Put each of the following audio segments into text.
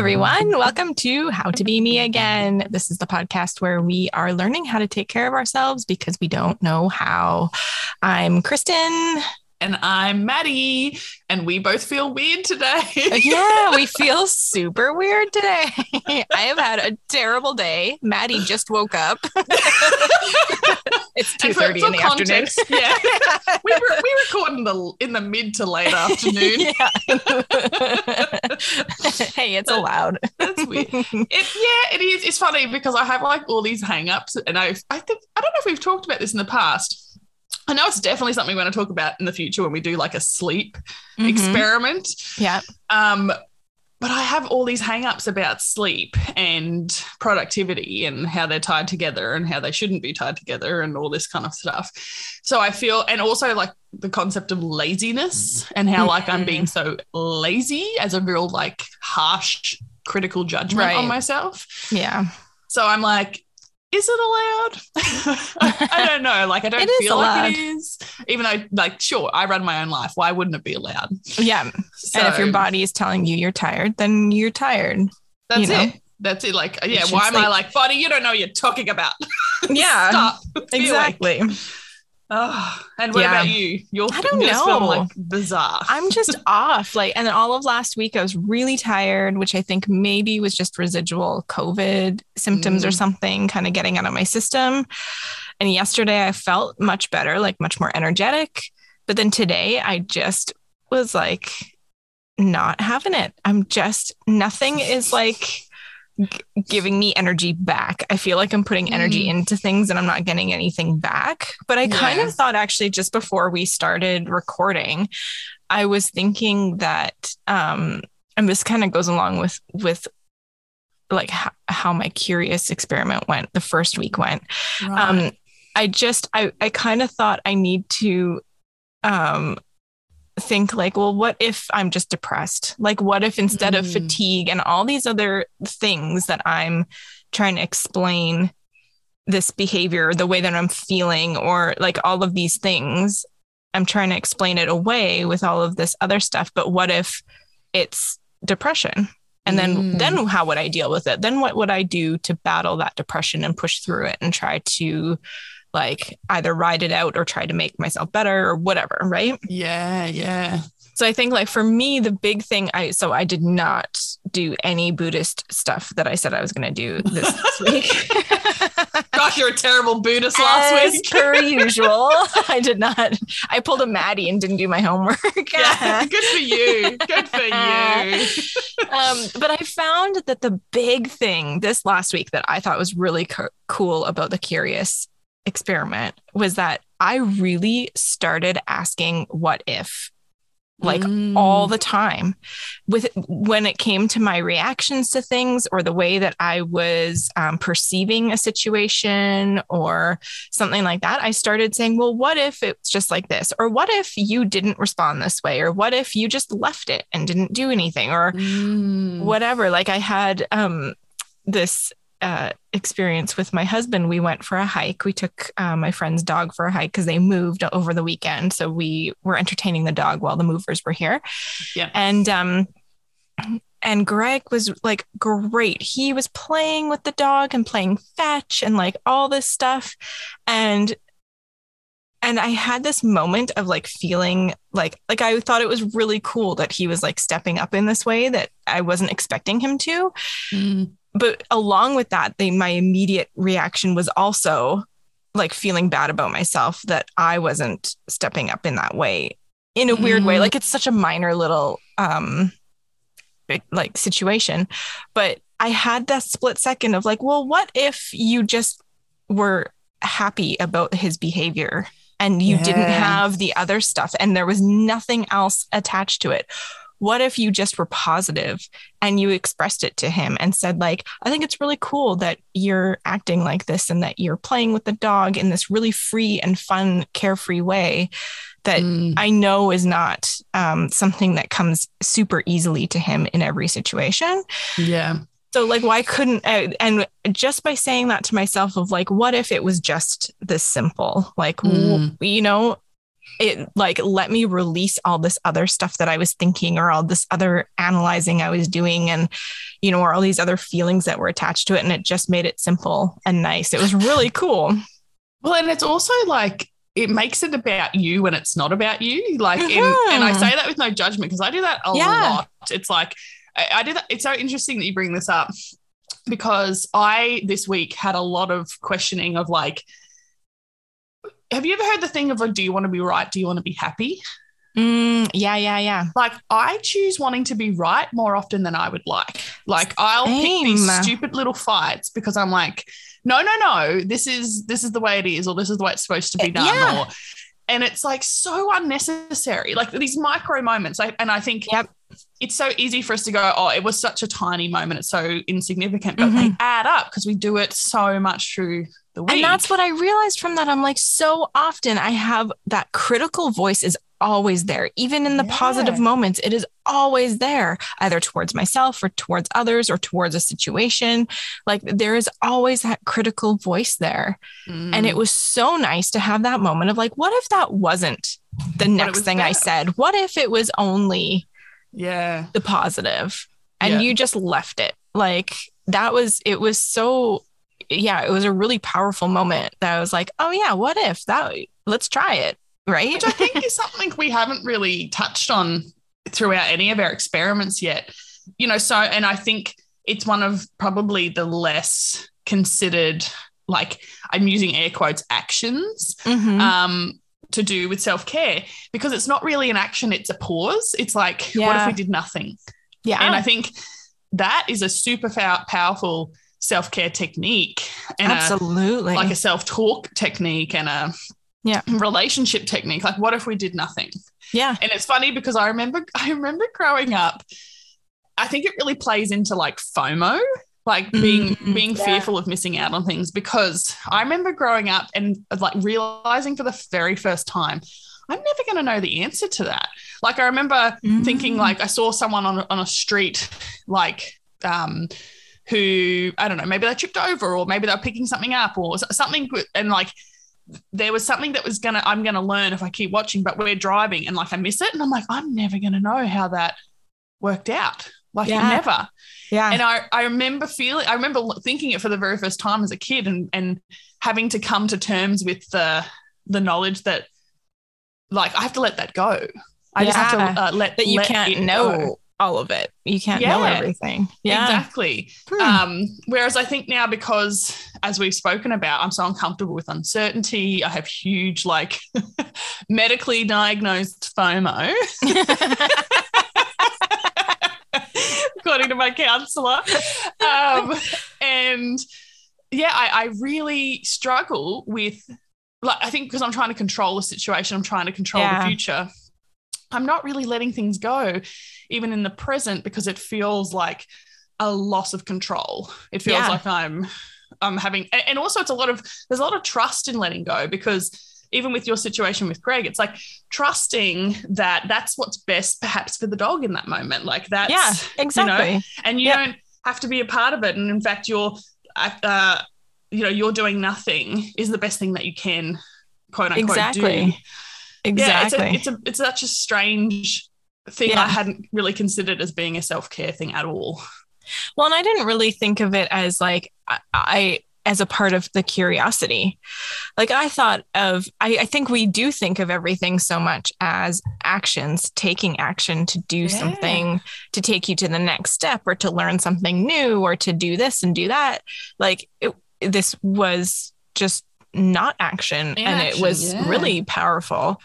everyone. Welcome to How to Be Me Again. This is the podcast where we are learning how to take care of ourselves because we don't know how. I'm Kristen. And I'm Maddie, and we both feel weird today. yeah, we feel super weird today. I have had a terrible day. Maddie just woke up. it's two thirty in the context, afternoon. Yeah, we re- we record in the in the mid to late afternoon. hey, it's allowed. That's weird. It, yeah, it is. It's funny because I have like all these hang-ups, and I I think I don't know if we've talked about this in the past I know it's definitely something we're going to talk about in the future when we do like a sleep mm-hmm. experiment. Yeah. Um, but I have all these hangups about sleep and productivity and how they're tied together and how they shouldn't be tied together and all this kind of stuff. So I feel, and also like the concept of laziness and how like I'm being so lazy as a real like harsh critical judgment right. on myself. Yeah. So I'm like, is it allowed? I don't know. Like I don't feel like it is. Even though, like, sure, I run my own life. Why wouldn't it be allowed? Yeah. So, and if your body is telling you you're tired, then you're tired. That's you know? it. That's it. Like, yeah. Why am I like, body? You don't know what you're talking about. Yeah. Stop. Exactly. Like, Oh, and what yeah. about you? You're I don't know. like bizarre. I'm just off. Like, and then all of last week I was really tired, which I think maybe was just residual COVID symptoms mm. or something, kind of getting out of my system. And yesterday I felt much better, like much more energetic. But then today I just was like not having it. I'm just nothing is like giving me energy back. I feel like I'm putting energy mm. into things and I'm not getting anything back. But I kind of thought actually just before we started recording, I was thinking that um and this kind of goes along with with like how, how my curious experiment went the first week went. Right. Um I just I I kind of thought I need to um think like well what if i'm just depressed like what if instead mm. of fatigue and all these other things that i'm trying to explain this behavior the way that i'm feeling or like all of these things i'm trying to explain it away with all of this other stuff but what if it's depression and then mm. then how would i deal with it then what would i do to battle that depression and push through it and try to like either ride it out or try to make myself better or whatever, right? Yeah, yeah. So I think like for me the big thing I so I did not do any Buddhist stuff that I said I was going to do this week. Gosh, you're a terrible Buddhist last As week. per usual, I did not. I pulled a Maddie and didn't do my homework. yeah, good for you. Good for you. um, but I found that the big thing this last week that I thought was really co- cool about the Curious experiment was that I really started asking what if like mm. all the time. With when it came to my reactions to things or the way that i was um, perceiving a situation or something like that i started saying well what if it's just like this? Or what if you didn't respond this way? Or what if you just left it and didn't do anything? Or mm. whatever. Like i had um, this uh, experience with my husband. We went for a hike. We took uh, my friend's dog for a hike because they moved over the weekend. So we were entertaining the dog while the movers were here. Yeah. And um, and Greg was like great. He was playing with the dog and playing fetch and like all this stuff. And and I had this moment of like feeling like like I thought it was really cool that he was like stepping up in this way that I wasn't expecting him to. Mm but along with that, the, my immediate reaction was also like feeling bad about myself that I wasn't stepping up in that way in a weird way. Mm. Like it's such a minor little um like situation. But I had that split second of like, well, what if you just were happy about his behavior and you yeah. didn't have the other stuff and there was nothing else attached to it? What if you just were positive and you expressed it to him and said like i think it's really cool that you're acting like this and that you're playing with the dog in this really free and fun carefree way that mm. i know is not um, something that comes super easily to him in every situation yeah so like why couldn't uh, and just by saying that to myself of like what if it was just this simple like mm. you know it like let me release all this other stuff that I was thinking or all this other analyzing I was doing and you know or all these other feelings that were attached to it and it just made it simple and nice. It was really cool. Well, and it's also like it makes it about you when it's not about you. Like, in, and I Mhm. say that with no judgment because I do that a Yeah. lot. It's like I, I do that. It's so interesting that you bring this up because I this week had a lot of questioning of like, have you ever heard the thing of like, do you want to be right? Do you want to be happy? Mm, yeah, yeah, yeah. Like, I choose wanting to be right more often than I would like. Like, I'll pick these stupid little fights because I'm like, no, no, no, this is this is the way it is, or this is the way it's supposed to be done, Yeah. or and it's like so unnecessary. Like these micro moments, I, and I think Yep. it's so easy for us to go, oh, it was such a tiny moment, it's so insignificant, but they Mhm. add up because we do it so much through the week. And that's what I realized from that. I'm like, so often I have that critical voice is always there. Even in the positive moments, it is always there, either towards myself or towards others or towards a situation. Like there is always that critical voice there. And Mm. it was so nice to have that moment of like, what if that wasn't the next was thing I said? What if it was only yeah, the positive and Yeah. you just left it like that was it was so yeah it was a really powerful moment that I was like oh yeah what if that let's try it right which I think is something we haven't really touched on throughout any of our experiments yet. You know, so, and I think it's one of probably the less considered, like, I'm using air quotes, actions Mhm. um, to do with self care because it's not really an action, it's a pause. It's like, what if we did nothing? yeah And I think that is a super pow- powerful self care technique and a, absolutely like a self talk technique and a Yeah. relationship technique. Like, what if we did nothing? yeah And it's funny because I remember I remember growing up. I think it really plays into like FOMO, like being Mhm. being Yeah. fearful of missing out on things. Because I remember growing up and like realizing for the very first time, I'm never going to know the answer to that. Like I remember thinking Mm. like I saw someone on on a street like um who I don't know maybe they tripped over or maybe they were picking something up or something and like there was something that was gonna I'm gonna learn if I keep watching but we're driving and like I miss it and I'm like I'm never gonna know how that worked out. Like Yeah. never. Yeah. And I, I remember feeling I remember thinking it for the very first time as a kid and and having to come to terms with the the knowledge that like I have to let that go. I just have to uh, let that you let can't it know. go. All of it you can't know everything yeah Exactly. Hmm. Um, whereas I think now, because as we've spoken about, I'm so uncomfortable with uncertainty. I have huge, like, medically diagnosed FOMO, according to my counselor. Um, and yeah, I, I really struggle with, like, I think because I'm trying to control the situation, I'm trying to control Yeah. the future. I'm not really letting things go, even in the present, because it feels like a loss of control. It feels Yeah. like I'm I'm having and also it's a lot of there's a lot of trust in letting go because even with your situation with Greg, it's like trusting that that's what's best perhaps for the dog in that moment. Like that's yeah exactly and you Yep. don't have to be a part of it. And in fact, you're uh, you know, you're doing nothing is the best thing that you can quote unquote do. exactly exactly Yeah, it's a, it's a it's such a strange thing Yeah. I hadn't really considered as being a self-care thing at all. Well, and I didn't really think of it as like I, I as a part of the curiosity. Like I thought of, I, I think we do think of everything so much as actions, taking action to do Yeah. something to take you to the next step or to learn something new or to do this and do that. Like it, this was just not action, and it Inaction, was yeah. really powerful.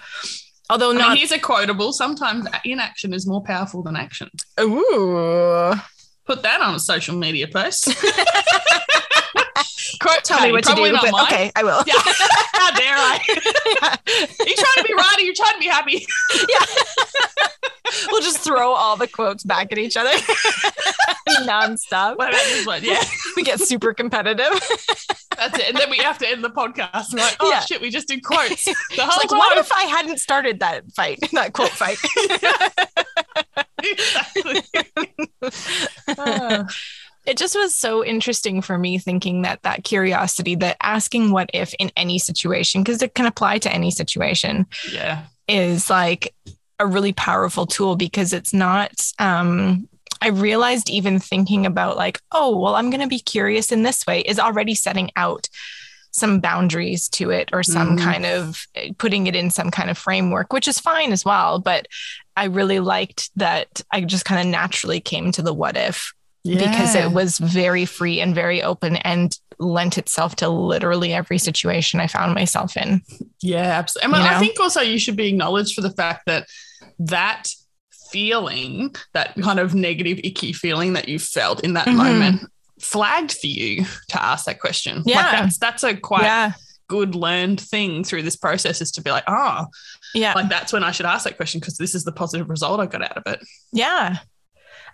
Although I mean, not, here's a quotable. Sometimes inaction is more powerful than action. ooh, Put that on a social media post. Quote tell me what to do. But okay, I will. Yeah. How dare I? you're you trying to be right or you trying to be happy? Yeah. we'll just throw all the quotes back at each other nonstop. What about this one? Yeah, We get super competitive. that's it. And then we have to end the podcast. We're like, oh Yeah. shit, we just did quotes. The whole like, what if I hadn't started that fight, that quote fight? Exactly. It just was so interesting for me thinking that that curiosity, that asking what if in any situation, because it can apply to any situation, yeah. is like a really powerful tool because it's not um I realized even thinking about like, oh, well, I'm going to be curious in this way is already setting out some boundaries to it or some mm. kind of putting it in some kind of framework, which is fine as well. But I really liked that I just kind of naturally came to the what if yeah. because it was very free and very open and lent itself to literally every situation I found myself in. Yeah, absolutely. I, mean, I think also you should be acknowledged for the fact that that feeling, that kind of negative, icky feeling that you felt in that mm-hmm. moment, flagged for you to ask that question. Yeah. Like that's that's a quite yeah. good learned thing through this process is to be like, oh, yeah. Like that's when I should ask that question because this is the positive result I got out of it. Yeah.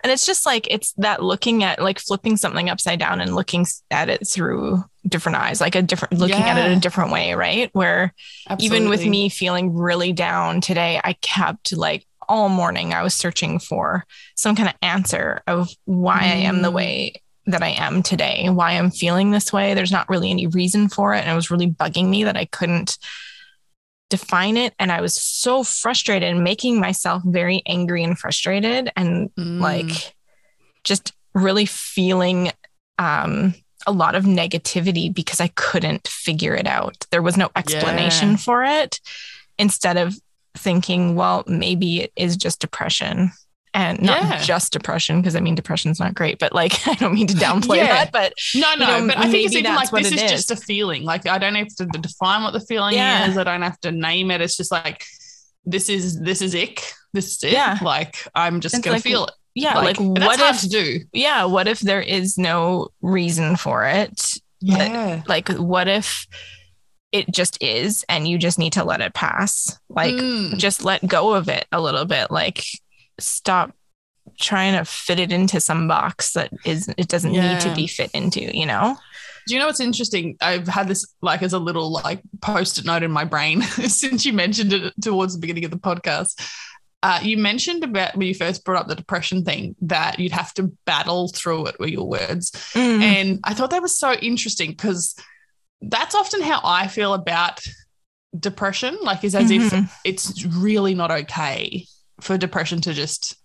And it's just like it's that looking at like flipping something upside down and looking at it through different eyes, like a different looking yeah. at it a different way, right? Where Absolutely. even with me feeling really down today, I kept like all morning I was searching for some kind of answer of why mm. I am the mm. way that I am today, why I'm feeling this way. There's not really any reason for it. And it was really bugging me that I couldn't define it. And I was so frustrated and making myself very angry and frustrated and mm. like just really feeling um, a lot of negativity because I couldn't figure it out. There was no explanation yeah. for it. Instead of thinking, well, maybe it is just depression and not yeah. just depression because I mean depression's not great, but like I don't mean to downplay yeah. that. But no, no, you know, but I think it's even like this is, is, just a feeling. Like I don't have to define what the feeling yeah. is. I don't have to name it. It's just like this is this is ick. This is it. Yeah. Like I'm just it's gonna like, feel it. Yeah, like, like what if to do? Yeah, what if there is no reason for it? Yeah, like what if it just is and you just need to let it pass like mm. just let go of it a little bit like stop trying to fit it into some box that is it doesn't yeah. need to be fit into you know do you know what's interesting i've had this like as a little like post-it note in my brain since you mentioned it towards the beginning of the podcast uh, you mentioned about when you first brought up the depression thing that you'd have to battle through it were your words mm. and i thought that was so interesting because that's often how I feel about depression. Like, is as mm-hmm. if it's really not okay for depression to just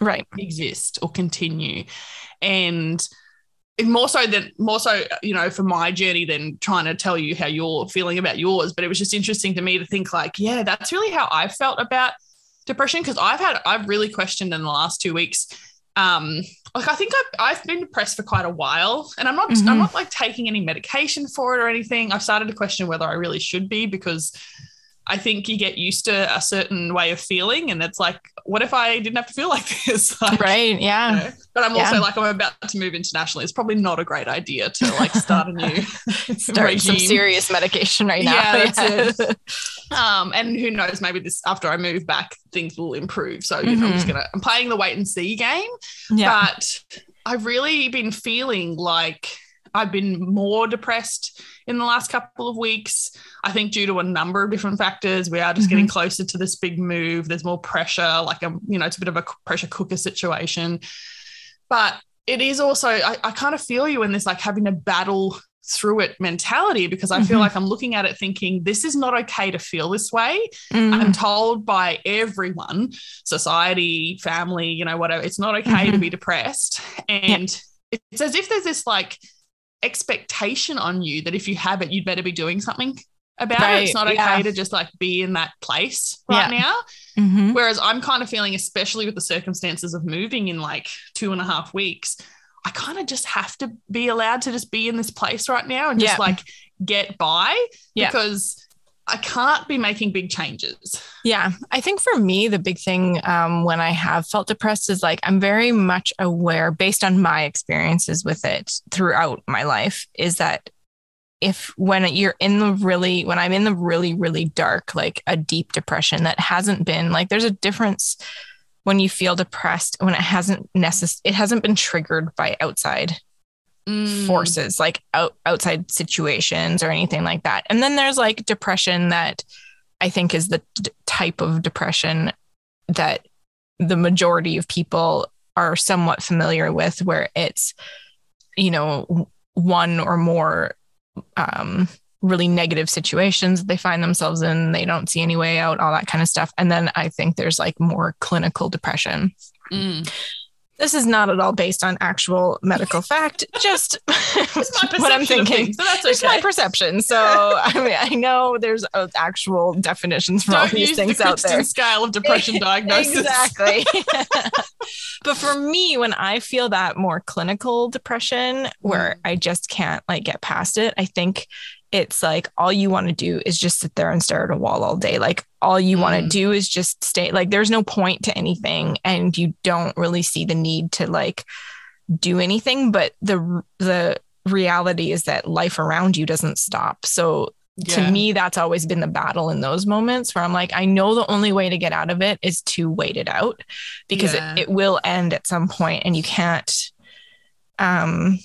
right exist or continue. And more so than more so, you know, for my journey than trying to tell you how you're feeling about yours. But it was just interesting to me to think, like, yeah, that's really how I felt about depression because I've had I've really questioned in the last two weeks um like I think I've, I've been depressed for quite a while and I'm not mm-hmm. I'm not like taking any medication for it or anything. I've started to question whether I really should be because I think you get used to a certain way of feeling, and it's like, what if I didn't have to feel like this? Like, right. Yeah. You know? But I'm also yeah. like, I'm about to move internationally. It's probably not a great idea to like start a new start some serious medication right now. Yeah, that's it. Um, and who knows? Maybe this after I move back, things will improve. So you mm-hmm. know, I'm just mm-hmm. gonna I'm playing the wait and see game. Yeah. But I've really been feeling like I've been more depressed in the last couple of weeks. I think due to a number of different factors, we are just mm-hmm. getting closer to this big move. There's more pressure, like a, you know, it's a bit of a pressure cooker situation. But it is also, I, I kind of feel you in this like having to battle through it mentality because I feel mm-hmm. like I'm looking at it thinking this is not okay to feel this way. Mm-hmm. I'm told by everyone, society, family, you know, whatever, it's not okay mm-hmm. to be depressed. And yep. it's as if there's this like expectation on you that if you have it, you'd better be doing something about right. it. It's not okay yeah. to just like be in that place right yeah. now. Mm-hmm. Whereas I'm kind of feeling, especially with the circumstances of moving in like two and a half weeks, I kind of just have to be allowed to just be in this place right now and just yeah. like get by because I can't be making big changes. Yeah. I think for me, the big thing um, when I have felt depressed is like I'm very much aware, based on my experiences with it throughout my life, is that if when you're in the really, when I'm in the really, really dark, like a deep depression that hasn't been like, there's a difference when you feel depressed when it hasn't necess- it hasn't been triggered by outside mm. forces like out, outside situations or anything like that. And then there's like depression that I think is the d- type of depression that the majority of people are somewhat familiar with, where it's, you know, one or more um, really negative situations they find themselves in, they don't see any way out, all that kind of stuff. And then I think there's like more clinical depression. Mm. This is not at all based on actual medical fact, just what I'm thinking. things, so that's It's my perception. So I mean, I know there's uh, actual definitions for all Don't these use the things out there. Scale of depression diagnosis. Exactly. but for me, when I feel that more clinical depression where Mm. I just can't like get past it, I think it's like all you want to do is just sit there and stare at a wall all day. Like all you want to Mm. do is just stay like there's no point to anything and you don't really see the need to like do anything, but the the reality is that life around you doesn't stop. So to me that's always been the battle in those moments where i'm like i know the only way to get out of it is to wait it out because Yeah. it, it will end at some point and you can't um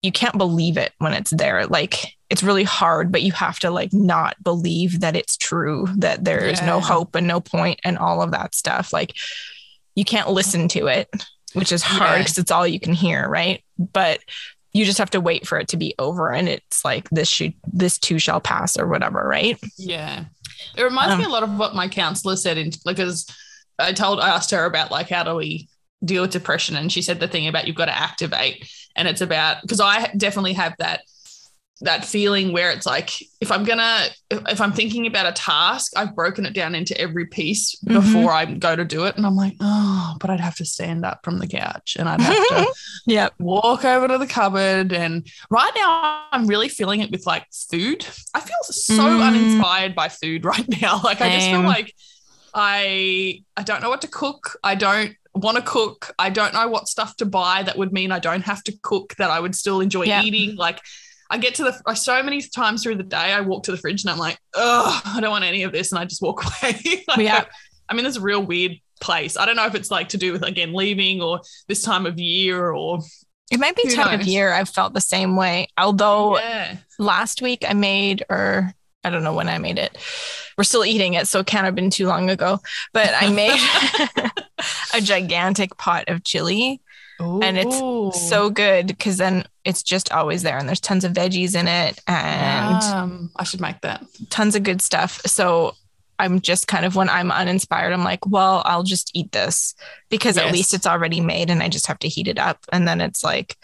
you can't believe it when it's there like it's really hard but you have to like not believe that it's true that there's no hope and no point and all of that stuff. Like you can't listen to it which is hard Yeah. because it's all you can hear right? But you just have to wait for it to be over and it's like this should this too shall pass or whatever right? Yeah. It reminds Um, me a lot of what my counselor said in like because I told I asked her about like how do we deal with depression? And she said the thing about you've got to activate. And it's about because I definitely have that that feeling where it's like if I'm gonna if, I'm thinking about a task I've broken it down into every piece Mhm. before I go to do it. And I'm like oh but I'd have to stand up from the couch and I'd have to yep walk over to the cupboard. And right now i'm really feeling it with like food. I feel so Mm. uninspired by food right now. Like i just feel like i i don't know what to cook. I don't want to cook. I don't know what stuff to buy that would mean i don't have to cook that i would still enjoy Yeah. eating. Like I get to the so many times through the day, I walk to the fridge and I'm like, oh, I don't want any of this, and I just walk away. Like, Yeah. I mean, it's a real weird place. I don't know if it's like to do with again leaving or this time of year or it might be time of year i've felt the same way although yeah. last week I made, or I don't know when I made it. We're still eating it, so it can't have been too long ago. But I made a gigantic pot of chili. And it's So good because then it's just always there, and there's tons of veggies in it and um, I should make that. tons of good stuff. So I'm just kind of when I'm uninspired, I'm like, well, I'll just eat this because at least it's already made and I just have to heat it up. And then it's like,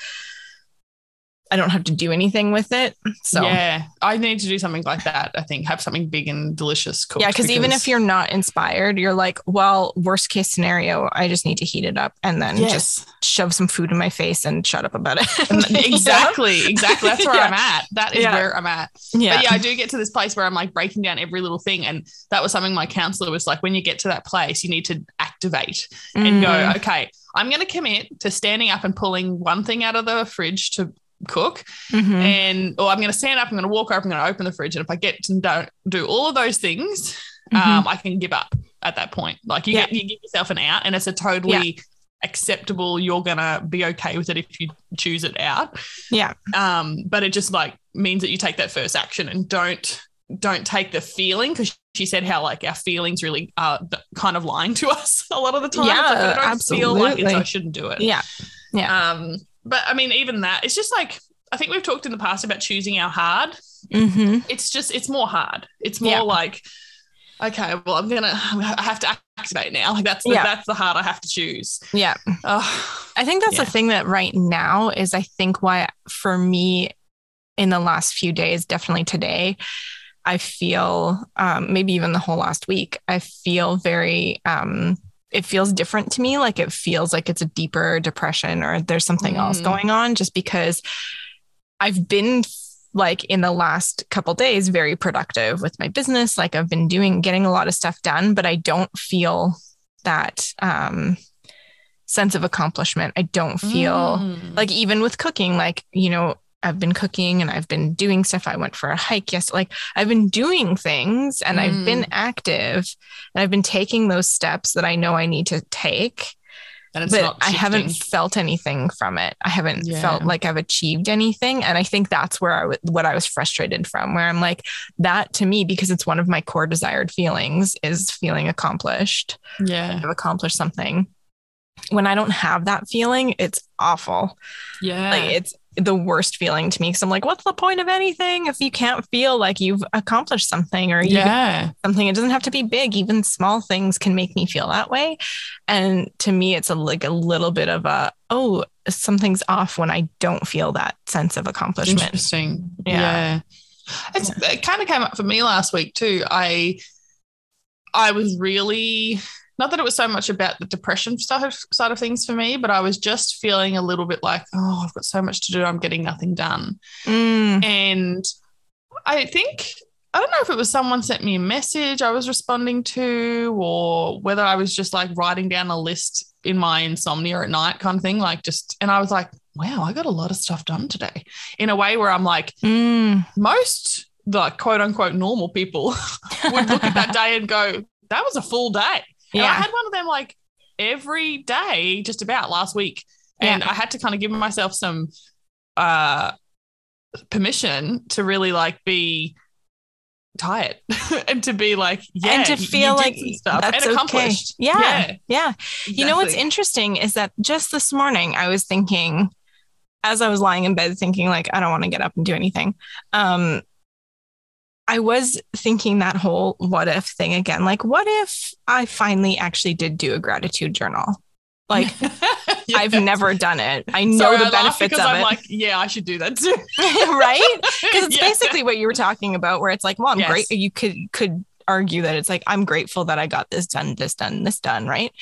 I don't have to do anything with it. So yeah, I need to do something like that. I think have something big and delicious cooked. Yeah, because even if you're not inspired, you're like, well, worst case scenario, I just need to heat it up and then yes, just shove some food in my face and shut up about it. And exactly, exactly. That's where Yeah. I'm at. That is Yeah. where I'm at. Yeah. But yeah, I do get to this place where I'm like breaking down every little thing, and that was something my counselor was like. When you get to that place, you need to activate and Mm. go, okay, I'm going to commit to standing up and pulling one thing out of the fridge to cook Mhm. and or I'm going to stand up, I'm going to walk over, I'm going to open the fridge, and if I get to don't do all of those things, Mhm. um, I can give up at that point. Like you, Yeah. get, you give yourself an out, and it's a totally acceptable. You're gonna be okay with it if you choose it out. Yeah. Um, but it just like means that you take that first action and don't don't take the feeling because she said how like our feelings really are kind of lying to us a lot of the time. Like, Yeah, I don't feel like it's, absolutely. I shouldn't do it. Yeah. Yeah. Um, but I mean, even that, it's just like I think we've talked in the past about choosing our hard. Mhm. It's just it's more hard. It's more Yeah. like, okay, well, I'm gonna I have to activate now. Like that's the, Yeah. that's the hard I have to choose. Yeah. Oh, I think that's Yeah. the thing that right now is I think why for me in the last few days, definitely today, I feel um, maybe even the whole last week, I feel very um it feels different to me. Like it feels like it's a deeper depression or there's something else Mm. going on just because I've been like in the last couple days very productive with my business. Like I've been doing getting a lot of stuff done, but I don't feel that um sense of accomplishment. I don't feel Mm. like even with cooking, like, you know, I've been cooking and I've been doing stuff. I went for a hike. Yes. Like I've been doing things and I've been active and I've been taking those steps that I know I need to take, but I haven't felt anything from it. I haven't Yeah. felt like I've achieved anything. And I think that's where I w- what I was frustrated from, where I'm like, that to me, because it's one of my core desired feelings is feeling accomplished. Yeah, I've accomplished something. When I don't have that feeling, it's awful yeah. like it's the worst feeling to me because I'm like, what's the point of anything if you can't feel like you've accomplished something or you Yeah. something? It doesn't have to be big. Even small things can make me feel that way. And to me, it's a like a little bit of a oh, something's off when I don't feel that sense of accomplishment. Interesting. Yeah. Yeah. It's, It kind of came up for me last week too. I I was really not that it was so much about the depression side of, side of things for me, but I was just feeling a little bit like, oh, I've got so much to do. I'm getting nothing done. Mm, And I think I don't know if it was someone sent me a message I was responding to, or whether I was just like writing down a list in my insomnia at night kind of thing. Like just, and I was like, wow, I got a lot of stuff done today in a way where I'm like, mm, most the quote unquote normal people would look at that day and go, that was a full day. And I had one of them like every day, just about last week. And Yeah. I had to kind of give myself some uh permission to really like be tired and to be like, yeah, and to feel like stuff that's and okay. accomplished. Yeah, Yeah, yeah. You know what's interesting is that just this morning I was thinking, as I was lying in bed thinking like I don't want to get up and do anything. Um, I was thinking that whole what if thing again. Like, what if I finally actually did do a gratitude journal? Like, Yeah. I've never done it. I know Sorry, I the laugh benefits of I'm it, like, yeah, I should do that too. right? Because it's Yeah. basically what you were talking about, where it's like, well, I'm Yes. great. You could could argue that it's like I'm grateful that I got this done, this done, this done, right?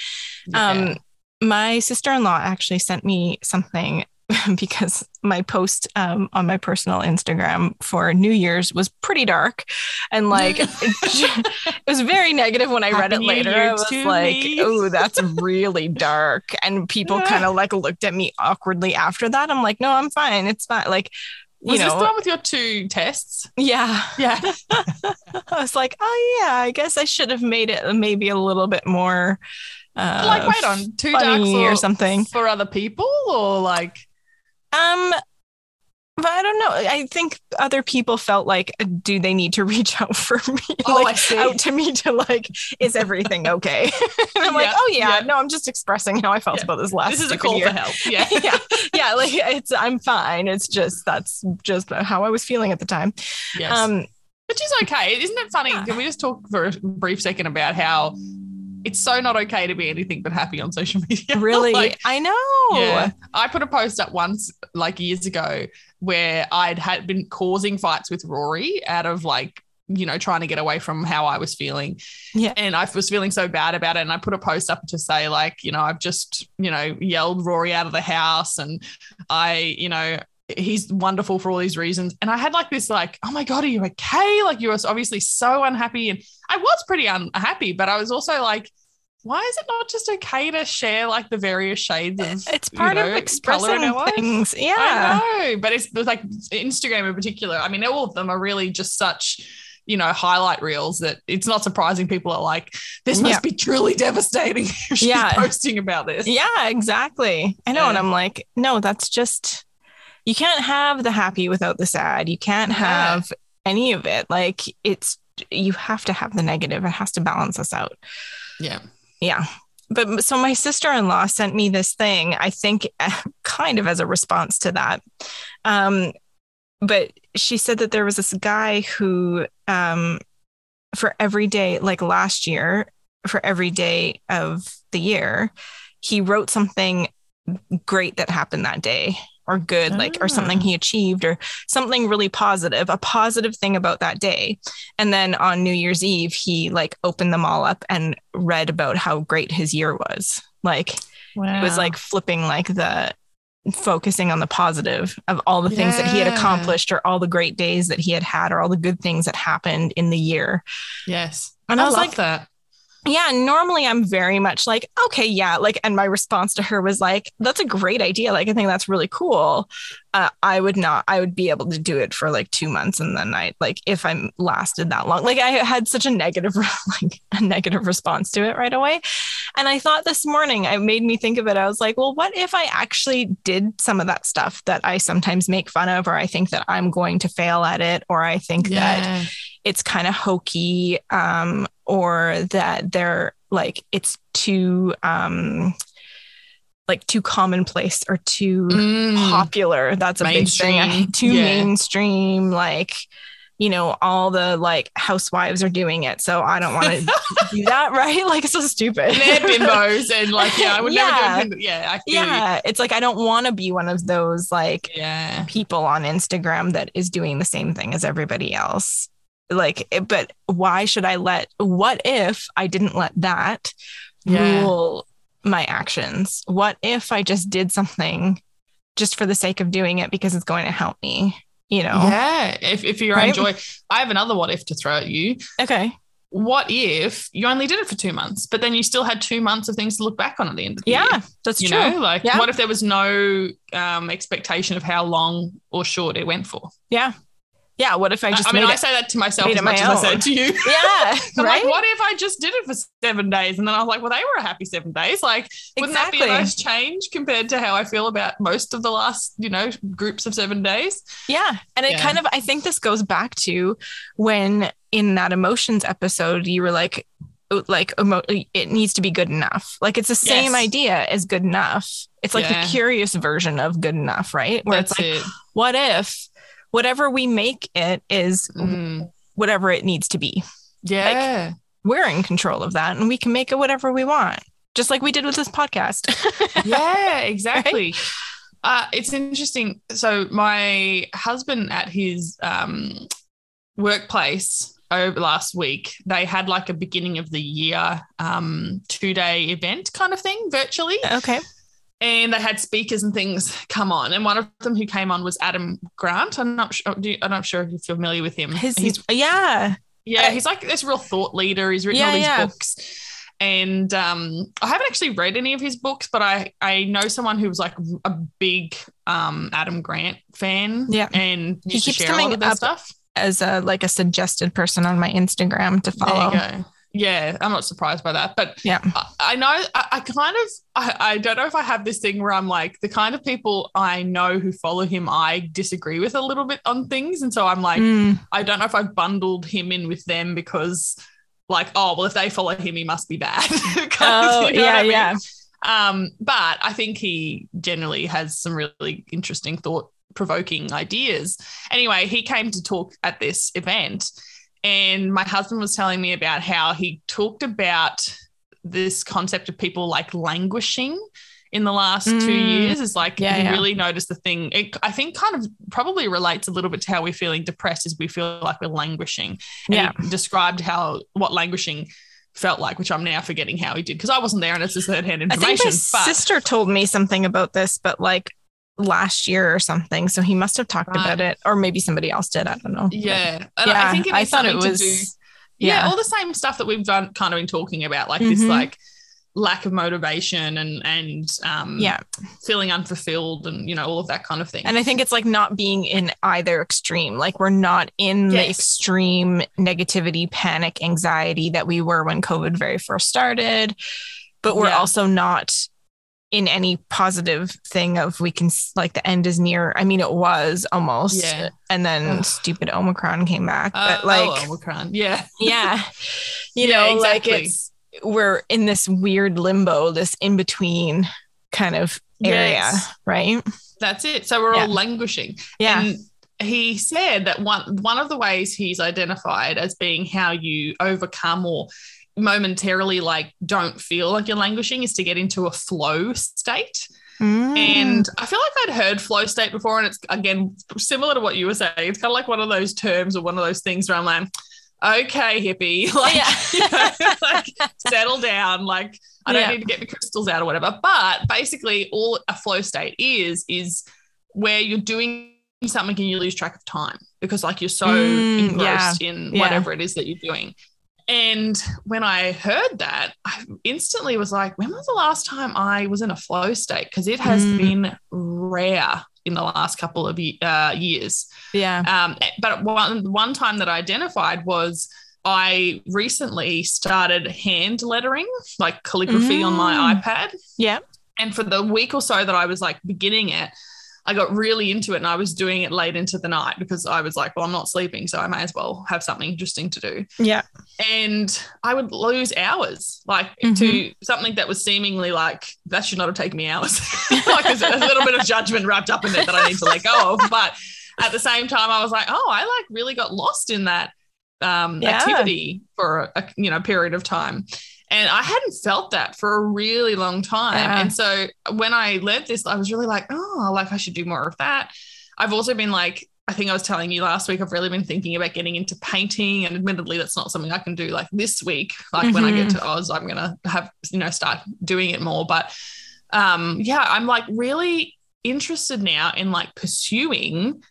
Yeah. Um, my sister-in-law actually sent me something because my post um, on my personal Instagram for New Year's was pretty dark, and like it, was very negative when I read it New later. Year I was like, me. "Oh, that's really dark," and people kind of like looked at me awkwardly after that. I'm like, "No, I'm fine. It's fine." Like, you was this know, the one with your two tests? yeah. Yeah. I was like, "Oh yeah, I guess I should have made it maybe a little bit more." Uh, like, wait on, two dark funny for, or something. for other people, or like, Um, but I don't know. I think other people felt like, do they need to reach out for me? Oh, like I see. out to me to like, is everything okay? and I'm like, oh yeah, yeah. no, I'm just expressing how I felt Yeah. about this last. this is a call year. for help. Yeah. yeah, yeah, like it's I'm fine. It's just that's just how I was feeling at the time. yes. Um, Which is okay. Isn't it funny? Yeah. Can we just talk for a brief second about how it's so not okay to be anything but happy on social media? really, Like, I know. yeah. I put a post up once, like years ago, where I'd had been causing fights with Rory out of like, you know, trying to get away from how I was feeling. Yeah. And I was feeling so bad about it. And I put a post up to say, like, you know, I've just, you know, yelled Rory out of the house and I, you know, he's wonderful for all these reasons. And I had like this, like, oh my God, are you okay? Like, you were obviously so unhappy. And I was pretty unhappy, but I was also like, why is it not just okay to share like the various shades of It's you part know, of expressing in our life? things. Yeah. I know, but it's like Instagram in particular. I mean, all of them are really just such, you know, highlight reels that it's not surprising people are like, this must Yeah. be truly devastating. She's Yeah. posting about this. Yeah, exactly. I know. And I'm like, no, that's just, you can't have the happy without the sad. You can't Yeah. have any of it. Like, it's, you have to have the negative. It has to balance us out. Yeah. Yeah. But so my sister in law sent me this thing, I think kind of as a response to that. Um, but she said that there was this guy who, um, for every day, like last year, for every day of the year, he wrote something great that happened that day or good, like, or something Ah. he achieved or something really positive, a positive thing about that day. And then on New Year's Eve, he like opened them all up and read about how great his year was. Like, Wow. it was like flipping like the focusing on the positive of all the things that he had accomplished or all the great days that he had had or all the good things that happened in the year. yes. And I, I was love like, that. Yeah, normally I'm very much like, okay, yeah. Like, and my response to her was like, that's a great idea. Like, I think that's really cool. Uh, I would not, I would be able to do it for like two months. And then I, like, if I lasted that long, like, I had such a negative, like, a negative response to it right away. And I thought this morning, it made me think of it. I was like, well, what if I actually did some of that stuff that I sometimes make fun of, or I think that I'm going to fail at it, or I think that Yeah. It's kind of hokey um, or that they're like it's too um, like too commonplace or too Mm. popular. That's a big thing. Too Yeah. mainstream, like you know, all the like housewives are doing it. So I don't want to do that, right? Like it's so stupid. And they're bimbos and like, yeah, I would Yeah. never do it. Yeah, I feel you. yeah. It's like I don't want to be one of those like Yeah. people on Instagram that is doing the same thing as everybody else. Like, but why should I let, what if I didn't let that Yeah. rule my actions? What if I just did something just for the sake of doing it because it's going to help me? You know? Yeah. If, if you Right? enjoy, I have another what if to throw at you. Okay. What if you only did it for two months, but then you still had two months of things to look back on at the end of the Yeah, year? that's you true. know, like Yeah. what if there was no um, expectation of how long or short it went for? Yeah. Yeah. What if I just I mean, I it? say that to myself as it my much as I say it to you. yeah. I'm right. like, what if I just did it for seven days? And then I was like, well, they were a happy seven days. Like, wouldn't that be a nice change compared to how I feel about most of the last, you know, groups of seven days? Yeah. And it Yeah. kind of, I think this goes back to when in that emotions episode, you were like, oh, like emo- it needs to be good enough. Like it's the same Yes. idea as good enough. It's like Yeah. the curious version of good enough, right? Where That's it's like, it. what if whatever we make it is Mm. whatever it needs to be? Yeah. We're in control of that and we can make it whatever we want, just like we did with this podcast. yeah, exactly. Uh, it's interesting. So my husband at his um, workplace over last week, they had like a beginning of the year um, two day event kind of thing virtually. okay. And they had speakers and things come on. And one of them who came on was Adam Grant. I'm not sure. do you- I'm not sure if you're familiar with him. His, he's, yeah. yeah, he's like this real thought leader. He's written Yeah, all these yeah. books. And um, I haven't actually read any of his books, but I I know someone who was like a big um, Adam Grant fan. Yeah. and He keeps share a lot coming of up stuff. As a like a suggested person on my Instagram to follow. There you go. Yeah, I'm not surprised by that, but Yeah. I, I know I, I kind of I, I don't know if I have this thing where I'm like the kind of people I know who follow him I disagree with a little bit on things, and so I'm like Mm. I don't know if I've bundled him in with them because like oh well if they follow him he must be bad. Oh, you know yeah, I mean? yeah. Um, but I think he generally has some really interesting thought provoking ideas. Anyway, he came to talk at this event, and my husband was telling me about how he talked about this concept of people like languishing in the last two Mm. years is like Yeah, he yeah. really noticed the thing it, i think kind of probably relates a little bit to how we're feeling depressed is we feel like we're languishing and Yeah. he described how what languishing felt like which i'm now forgetting how he did because i wasn't there and it's just third hand information. I think my but sister told me something about this, but like last year or something. So he must have talked Right. about it, or maybe somebody else did. I don't know. yeah and yeah. i think it I thought it was. do- yeah, yeah. all the same stuff that we've done kind of been talking about like this Mhm. like lack of motivation and and um yeah. feeling unfulfilled and you know all of that kind of thing And I think it's like not being in either extreme. Like we're not in the extreme negativity, panic, anxiety that we were when COVID very first started. But we're Yeah. also not in any positive thing of we can like the end is near. I mean, it was almost. Yeah. And then Ugh. stupid Omicron came back. Uh, but like, oh, Omicron. yeah yeah you Yeah, know like it's we're in this weird limbo this in between kind of area Yes. right that's it so we're Yeah. all languishing yeah And he said that one one of the ways he's identified as being how you overcome or momentarily like don't feel like you're languishing is to get into a flow state. Mm. And I feel like I'd heard flow state before, and it's again similar to what you were saying. It's kind of like one of those terms or one of those things where I'm like, okay, hippie, like, Yeah. you know, like settle down. Like I don't Yeah. need to get the crystals out or whatever. But basically, all a flow state is is where you're doing something and you lose track of time because like you're so Mm, engrossed in Yeah. whatever it is that you're doing. And when I heard that, I instantly was like, when was the last time I was in a flow state? Because it has Mm. been rare in the last couple of uh, years. yeah Um, but one, one time that I identified was I recently started hand lettering, like calligraphy on my Mm. iPad. yeah And for the week or so that I was like beginning it, I got really into it and I was doing it late into the night because I was like, well, I'm not sleeping, so I may as well have something interesting to do. Yeah. And I would lose hours, like Mhm. to something that was seemingly like that should not have taken me hours. like there's a little bit of judgment wrapped up in it that I need to let go of. But at the same time, I was like, oh, I like really got lost in that um, Yeah. activity for a you know period of time. And I hadn't felt that for a really long time. Yeah. And so when I learned this, I was really like, oh, like I should do more of that. I've also been like, I think I was telling you last week, I've really been thinking about getting into painting. And admittedly, that's not something I can do like this week. Like when I get to Oz, I'm going to have, you know, start doing it more. But um, yeah, I'm like really interested now in like pursuing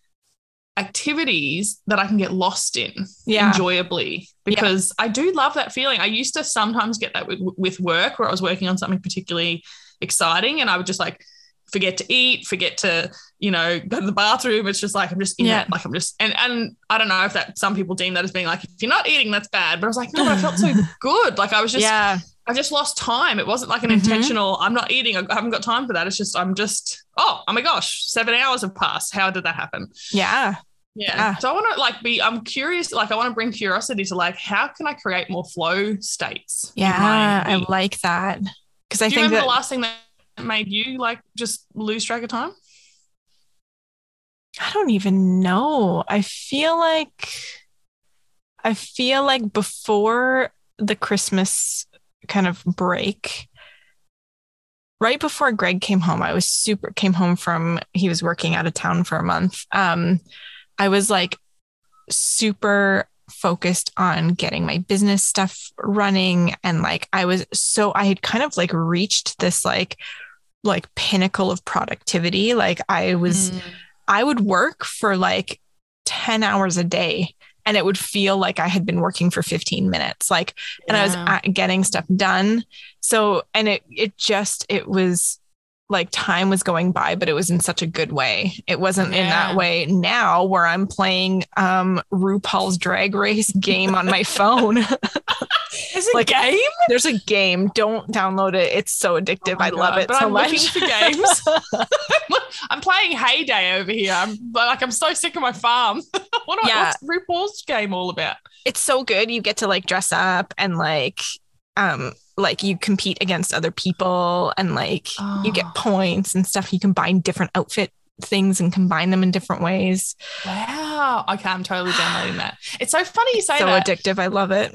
activities that I can get lost in Yeah. enjoyably because I do love that feeling. I used to sometimes get that with, with work where I was working on something particularly exciting and I would just like forget to eat, forget to, you know, go to the bathroom. It's just like I'm just in Yeah. it. Like I'm just and and I don't know if that some people deem that as being like if you're not eating, that's bad. But I was like, no, I felt so good. Like I was just yeah. I just lost time. It wasn't like an Mhm. intentional, I'm not eating, I haven't got time for that. It's just I'm just, oh, oh my gosh, seven hours have passed. How did that happen? Yeah. Yeah. Yeah. So I want to like be, I'm curious, like I want to bring curiosity to like, how can I create more flow states? Yeah. I like that. Because I Do you think remember that the last thing that made you like just lose track of time? I don't even know. I feel like I feel like before the Christmas kind of break, right before Greg came home, I was super came home from he was working out of town for a month. Um, I was like super focused on getting my business stuff running and like I was so I had kind of like reached this like like pinnacle of productivity. Like I was Mm. I would work for like 10 hours a day and it would feel like I had been working for 15 minutes. Like, and I was getting stuff done. So, and it, it just, it was like time was going by, but it was in such a good way. It wasn't in that way now where I'm playing um RuPaul's drag race game on my phone. Is it like, game? There's a game. Don't download it. It's so addictive. Oh I love God, it but so I'm much. looking for games. I'm playing Hay Day over here. I'm like, I'm so sick of my farm. what I- Yeah. what's RuPaul's game all about? it's so good. You get to like dress up and like um like you compete against other people and like you get Oh. points and stuff. You can buy different outfit things and combine them in different ways. Wow. Okay, I'm totally downloading that. It's so funny you say so that. addictive. I love it.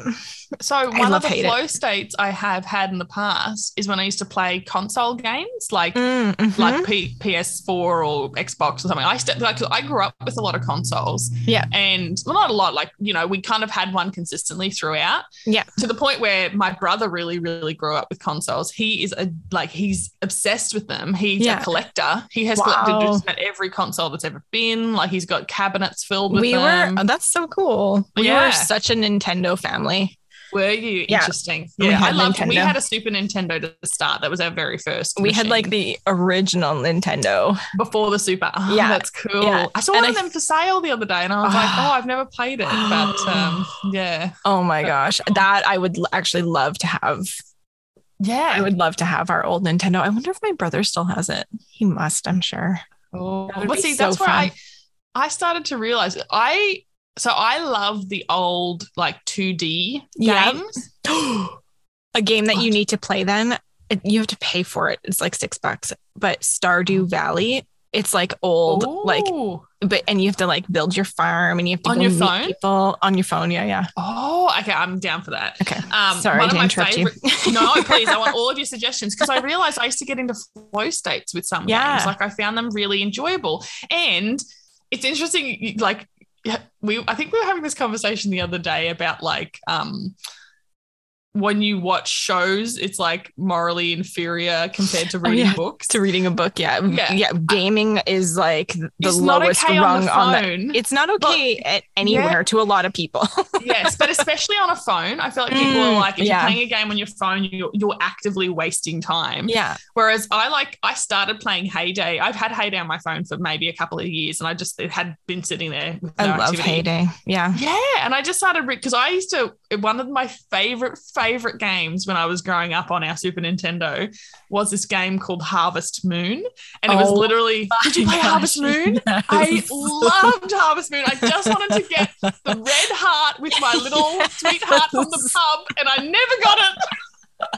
So one of the hate it. flow states I have had in the past is when I used to play console games like Mm, mhm. like P- PS4 or Xbox or something. I to, like I grew up with a lot of consoles. Yeah. And well, not a lot, like, you know, we kind of had one consistently throughout. Yeah. To the point where my brother really, really grew up with consoles. He is a like he's obsessed with them. He's Yeah. a collector. He has Wow. collected just about every console that's ever been. Like he's got cabinets filled with we them. were oh, that's so cool. We Yeah. were such a Nintendo family. Were you Yeah. interesting? Yeah, I loved. We had a Super Nintendo to start. That was our very first. We had like the original Nintendo. before the Super. Oh, Yeah. that's cool. Yeah. I saw And one of them for sale the other day, and I was like, Ah. oh, I've never played it, but um, yeah, Oh my gosh. That I would actually love to have. yeah. I would love to have our old Nintendo. I wonder if my brother still has it. He must, I'm sure. Oh, but see, so that's where fun. I I started to realize I. So I love the old like 2D Yeah. games. a game that you need to play then you have to pay for it it's like six bucks but stardew valley it's like old like but and you have to like build your farm and you have to On your meet phone? people on your phone yeah yeah oh, okay, I'm down for that. okay Um, sorry one to of my interrupt favorite, you no, please. I want all of your suggestions because I realized I used to get into flow states with some Yeah. games. Like I found them really enjoyable, and it's interesting. Like we, I think we were having this conversation the other day about like um when you watch shows, it's like morally inferior compared to Oh, reading yeah. books. to reading a book yeah Yeah. yeah, gaming is like the it's lowest okay rung on the on, the it's not okay at anywhere to a lot of people yes, but especially on a phone, I feel like people are Mm, like, if yeah. you're playing a game on your phone, you're, you're actively wasting time. yeah Whereas I like I started playing Hay Day. I've had Hay Day on my phone for maybe a couple of years, and I just it had been sitting there with no i love activity. Hay Day yeah Yeah, and I just started because I used to one of my favorite favorite games when I was growing up on our Super Nintendo was this game called Harvest Moon. And it was Oh literally, did you play gosh, Harvest Moon? yes. I loved Harvest Moon. I just wanted to get the red heart with my little sweetheart from the pub, and I never got it.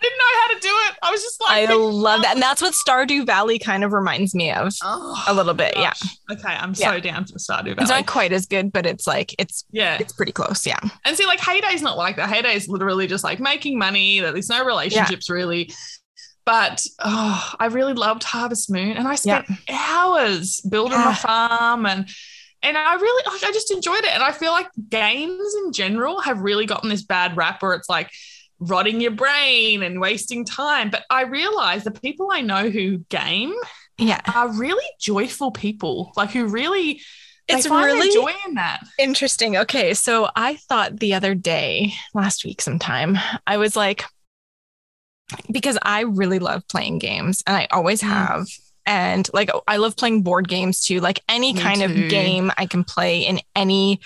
I didn't know how to do it. I was just like, I love that. And that's what Stardew Valley kind of reminds me of Oh, a little bit. Yeah. Okay, I'm so Yeah. down for Stardew Valley. It's not quite as good, but it's like, it's, yeah. it's pretty close. Yeah. And see, like Hay Day's not like that. Hay Day's literally just like making money. That there's no relationships really. But oh, I really loved Harvest Moon, and I spent hours building Yeah. my farm, and and I really I just enjoyed it. And I feel like games in general have really gotten this bad rap where it's like rotting your brain and wasting time. But I realize the people I know who game Yeah. are really joyful people, like who really It's really joy in that. Interesting. Okay. So I thought the other day, last week sometime, I was like, because I really love playing games and I always Mm. have. And like, I love playing board games too. Like, any Me kind too. of game I can play in any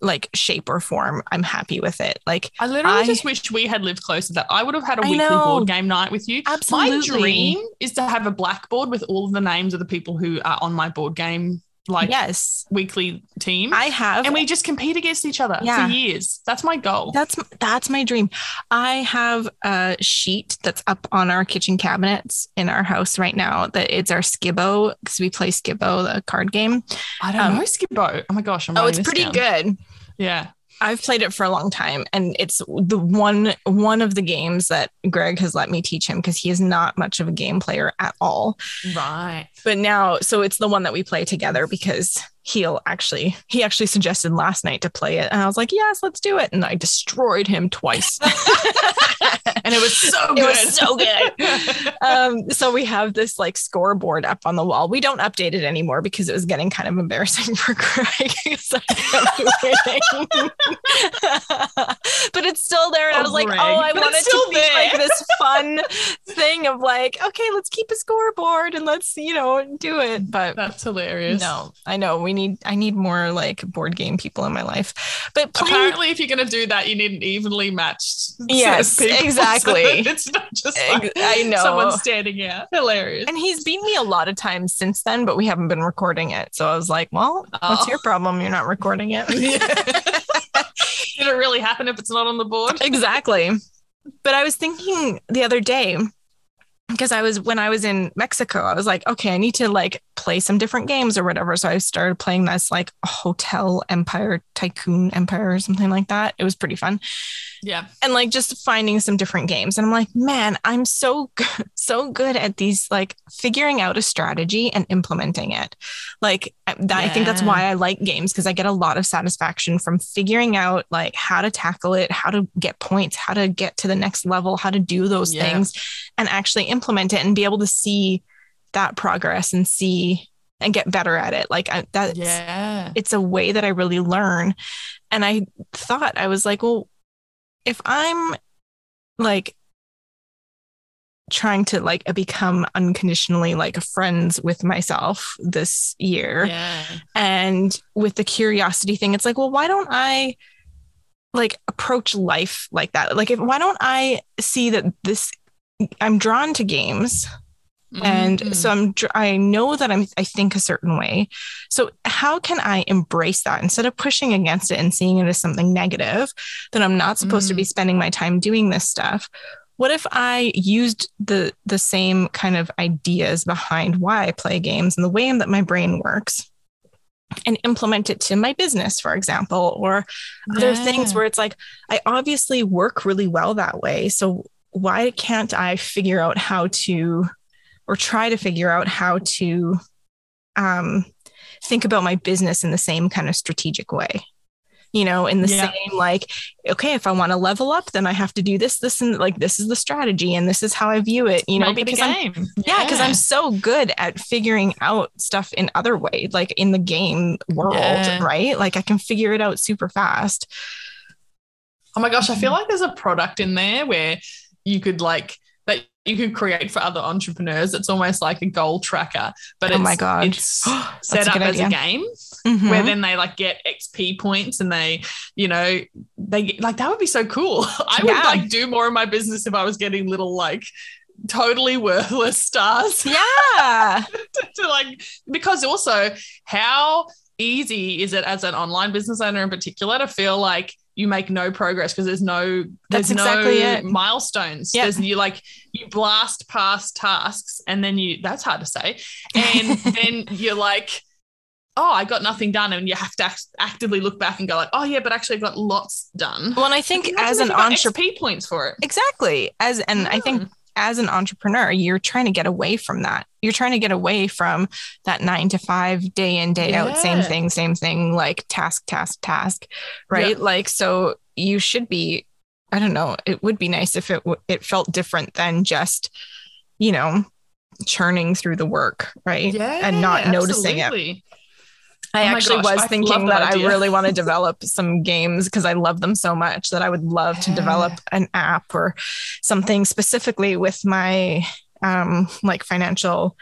like shape or form, I'm happy with it. Like, I literally I- just wish we had lived closer. That I would have had a I weekly know. board game night with you. Absolutely. My dream is to have a blackboard with all of the names of the people who are on my board game, like yes, weekly team, I have. and we just compete against each other Yeah. for years. That's my goal. That's that's my dream. I have a sheet that's up on our kitchen cabinets in our house right now. That it's our Skip-Bo because we play Skip-Bo, the card game. I don't um, know Skip-Bo. Oh my gosh, I'm Oh, it's pretty down. good. Yeah, I've played it for a long time, and it's the one one of the games that Greg has let me teach him because he is not much of a game player at all. right. But now, so it's the one that we play together because he'll actually he actually suggested last night to play it, and I was like, yes, let's do it, and I destroyed him twice. And it was so good. It was so good. um, so we have this like scoreboard up on the wall. We don't update it anymore because it was getting kind of embarrassing for Greg. I kept but it's still there. And I Oh, was like, Greg. oh, I But want it to still be like this fun thing of like, okay, let's keep a scoreboard and let's, you know, do it. But That's hilarious. no, I know we need I need more like board game people in my life. But playing Apparently, if you're going to do that, you need an evenly matched. Yes, so exactly. that it's not just like I know. someone standing out. Hilarious. And he's beat me a lot of times since then, but we haven't been recording it. So I was like, well, what's Oh. your problem? You're not recording it. Did it really happen if it's not on the board? exactly. But I was thinking the other day, because I was when I was in Mexico, I was like, okay, I need to like play some different games or whatever. So I started playing this like hotel empire tycoon empire or something like that. It was pretty fun. Yeah. and like just finding some different games and i'm like man i'm so good, so good at these like figuring out a strategy and implementing it like I, that- I think that's why i like games because i get a lot of satisfaction from figuring out like how to tackle it how to get points how to get to the next level how to do those Yeah. things and actually implement it and be able to see that progress and see and get better at it like I, that's Yeah. it's a way that I really learn. And I thought, I was like, well, if I'm like trying to like become unconditionally like friends with myself this year Yeah. and with the curiosity thing, it's like, well, why don't I like approach life like that? Like, if why don't I see that this I'm drawn to games and Mhm. so i'm i know that i'm i think a certain way so how can i embrace that instead of pushing against it and seeing it as something negative that i'm not supposed to be spending my time doing this stuff what if i used the the same kind of ideas behind why i play games and the way that my brain works and implement it to my business for example or other things where it's like I obviously work really well that way. So why can't I figure out how to or try to figure out how to um think about my business in the same kind of strategic way? You know, in the Yeah. same like, okay, if I want to level up, then I have to do this, this, and like this is the strategy, and this is how I view it. You know, Make it a because I'm yeah, because I'm so good at figuring out stuff in other ways, like in the game world, Yeah. right? Like I can figure it out super fast. Oh my gosh, I feel like there's a product in there where you could like that you could create for other entrepreneurs. It's almost like a goal tracker, but Oh it's, my God. it's set up as a idea. game Mhm. where then they like get XP points and they, you know, they like that would be so cool. I would like do more of my business if I was getting little like totally worthless stars Yeah. to like because also how easy is it as an online business owner in particular to feel like you make no progress because there's no there's That's exactly no it. milestones Yep. there's you like you blast past tasks and then you that's hard to say and then you're like oh i got nothing done and you have to act- actively look back and go like oh yeah but actually i got lots done Well, and I think Imagine as an entrepreneur, points for it exactly as, and I think Mm. As an entrepreneur, you're trying to get away from that. You're trying to get away from that nine to five, day in, day out, same thing, same thing, like task, task, task, right? Like, so you should be, I don't know, it would be nice if it, w- it felt different than just, you know, churning through the work, right? yeah And not noticing it. I Oh actually gosh, was I thinking that, that I really want to develop some games because I love them so much that I would love to develop an app or something specifically with my um like financial